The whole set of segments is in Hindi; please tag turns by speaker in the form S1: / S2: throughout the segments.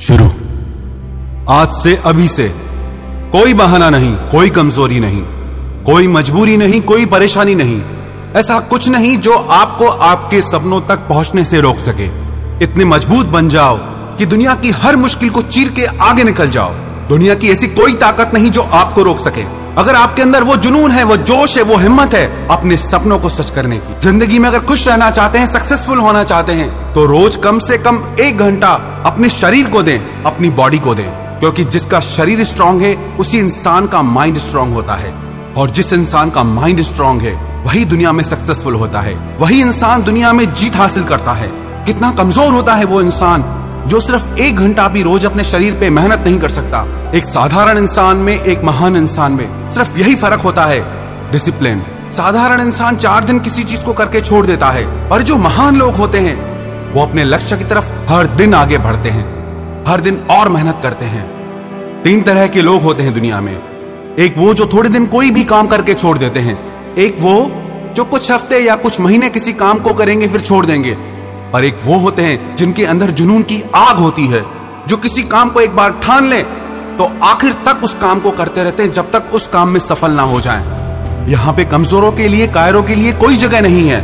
S1: शुरू। आज से अभी से कोई बहाना नहीं, कोई कमज़ोरी नहीं, कोई मजबूरी नहीं, कोई परेशानी नहीं। ऐसा कुछ नहीं जो आपको आपके सपनों तक पहुँचने से रोक सके। इतने मज़बूत बन जाओ कि दुनिया की हर मुश्किल को चीर के आगे निकल जाओ। दुनिया की ऐसी कोई ताकत नहीं जो आपको रोक सके। अगर आपके अंदर वो जुनून है, वो जोश है, वो हिम्मत है, अपने सपनों को सच करने की। ज़िंदगी में अगर खुश रहना चाहते हैं, सक्सेसफुल होना चाहते हैं तो रोज कम से कम एक घंटा अपने शरीर को दें, अपनी बॉडी को दें। क्योंकि जिसका शरीर स्ट्रांग है, उसी इंसान का माइंड स्ट्रांग होता है। और जिस इंसान का माइंड स्ट्रांग है, वही दुनिया में सक्सेसफुल होता है। वही इंसान दुनिया में जीत हासिल करता है। कितना कमज़ोर होता है वो इंसान जो सिर्फ़ एक घंटा भी रोज अपने शरीर पे मेहनत नहीं कर सकता। एक साधारण इंसान में, एक महान इंसान में सिर्फ़ यही फ़र्क होता है डिसिप्लिन साधारण इंसान चार दिन किसी चीज़ को करके छोड़ देता है, और जो महान लोग होते हैं, वो अपने लक्ष्य की तरफ़ हर दिन आगे बढ़ते हैं, हर दिन और मेहनत करते हैं। तीन तरह के लोग होते हैं दुनिया में। एक वो जो थोड़े दिन कोई भी काम करके छोड़ देते हैं, एक वो जो कुछ हफ़्ते या कुछ महीने किसी काम को करेंगे, फिर छोड़ देंगे। और एक वो होते हैं जिनके अंदर जुनून की आग होती है, जो किसी काम को एक बार ठान ले तो आखिर तक उस काम को करते रहते हैं जब तक उस काम में सफल ना हो जाए। यहाँ पे कमजोरों के लिए, कायरों के लिए कोई जगह नहीं है।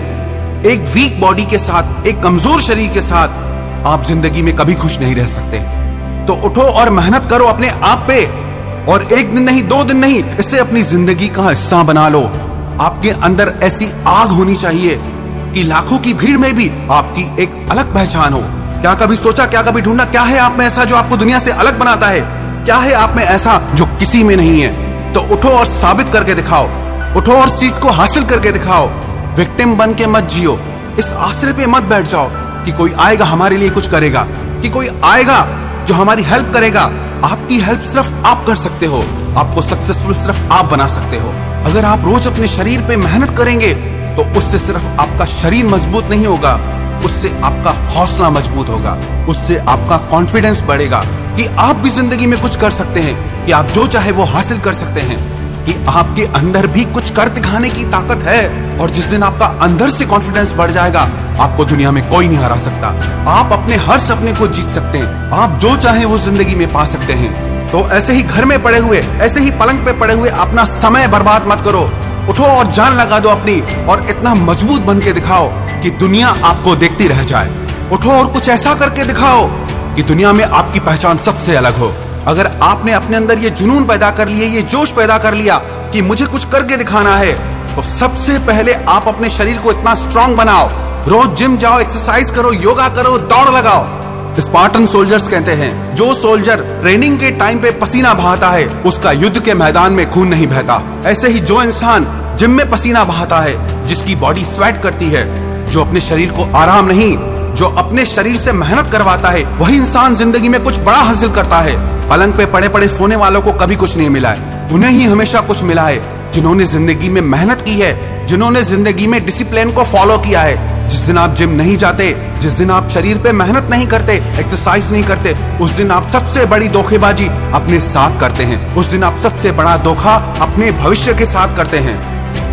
S1: एक वीक बॉडी के साथ, एक कमज़ोर शरीर के साथ आप ज़िंदगी में कभी खुश नहीं रह सकते। तो उठो और मेहनत करो अपने आप पे, और एक दिन नहीं, दो दिन नहीं इसे अपनी ज़िंदगी का हिस्सा बना लो। आपके अंदर ऐसी आग होनी चाहिए कि लाखों की भीड़ में भी आपकी एक अलग पहचान हो। क्या कभी सोचा, क्या कभी ढूंढा, क्या है आप में ऐसा जो आपको दुनिया से अलग बनाता है? क्या है आप में ऐसा जो किसी में नहीं है? तो उठो और साबित करके दिखाओ। उठो और चीज़ को हासिल करके दिखाओ। विक्टिम बन के मत जियो। इस आश्रय पे मत बैठ जाओ कि कोई आएगा हमारे लिए कुछ करेगा, कि कोई आएगा जो हमारी हेल्प करेगा। आपकी हेल्प सिर्फ़ आप कर सकते हो। आपको सक्सेसफुल सिर्फ़ आप बना सकते हो। अगर आप रोज अपने शरीर पे मेहनत करेंगे तो उससे सिर्फ़ आपका शरीर मज़बूत नहीं होगा, उससे आपका हौसला मज़बूत होगा, उससे आपका कॉन्फिडेंस बढ़ेगा कि आप भी ज़िंदगी में कुछ कर सकते हैं, कि आप जो चाहे वो हासिल कर सकते हैं, कि आपके अंदर भी कुछ कर दिखाने की ताकत है और जिस दिन आपका अंदर से कॉन्फिडेंस बढ़ जाएगा, आपको दुनिया में कोई नहीं हरा सकता। आप अपने हर सपने को जीत सकते हैं, आप जो चाहे वो ज़िंदगी में पा सकते हैं। तो ऐसे ही घर में पड़े हुए, ऐसे ही पलंग पे पड़े हुए अपना समय बर्बाद मत करो। उठो और जान लगा दो अपनी और इतना मज़बूत बन के दिखाओ कि दुनिया आपको देखती रह जाए। उठो और कुछ ऐसा करके दिखाओ कि दुनिया में आपकी पहचान सबसे अलग हो। अगर आपने अपने अंदर ये जुनून पैदा कर लिए, ये जोश पैदा कर लिया कि मुझे कुछ करके दिखाना है तो सबसे पहले आप अपने शरीर को इतना स्ट्रांग बनाओ। रोज जिम जाओ एक्सरसाइज करो योगा करो, दौड़ लगाओ। स्पार्टन सोल्जर्स कहते हैं, जो सोल्जर ट्रेनिंग के टाइम पे पसीना बहाता है, उसका युद्ध के मैदान में खून नहीं बहता। ऐसे ही जो इंसान जिम में पसीना बहाता है, जिसकी बॉडी स्वेट करती है, जो अपने शरीर को आराम नहीं, जो अपने शरीर से मेहनत करवाता है, वही इंसान ज़िंदगी में कुछ बड़ा हासिल करता है। पलंग पे पड़े पड़े सोने वालों को कभी कुछ नहीं मिला है। उन्हें ही हमेशा कुछ मिला है, जिन्होंने ज़िंदगी में मेहनत की है, जिन्होंने ज़िंदगी में डिसिप्लिन को फॉलो किया है। जिस दिन आप जिम नहीं जाते, जिस दिन आप शरीर पे मेहनत नहीं करते एक्सरसाइज नहीं करते, उस दिन आप सबसे बड़ी धोखेबाजी अपने साथ करते हैं। उस दिन आप सबसे बड़ा धोखा अपने भविष्य के साथ करते हैं।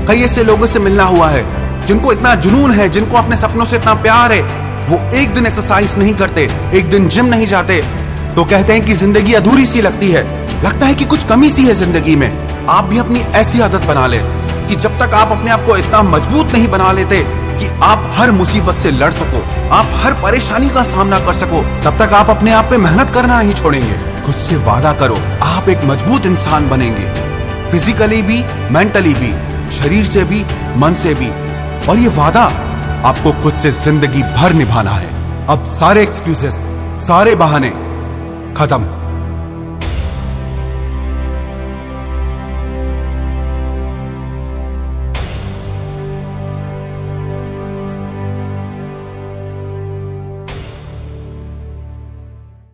S1: कई ऐसे लोगों से मिलना हुआ है, जिनको इतना जुनून है, जिनको अपने सपनों से इतना प्यार है, वो एक दिन एक्सरसाइज नहीं करते, एक दिन जिम नहीं जाते तो कहते हैं कि ज़िंदगी अधूरी सी लगती है। लगता है कि कुछ कमी सी है ज़िंदगी में। आप भी अपनी ऐसी आदत बना ले कि जब तक आप अपने आप को इतना मज़बूत नहीं बना लेते कि आप हर मुसीबत से लड़ सको, आप हर परेशानी का सामना कर सको, तब तक आप अपने आप पे मेहनत करना नहीं छोड़ेंगे। खुद से वादा करो, आप एक मज़बूत इंसान बनेंगे। फिजिकली भी मेंटली भी, शरीर से भी, मन से भी। और ये वादा आपको खुद से ज़िंदगी भर निभाना है। अब सारे एक्सक्यूजेस सारे बहाने खत्म।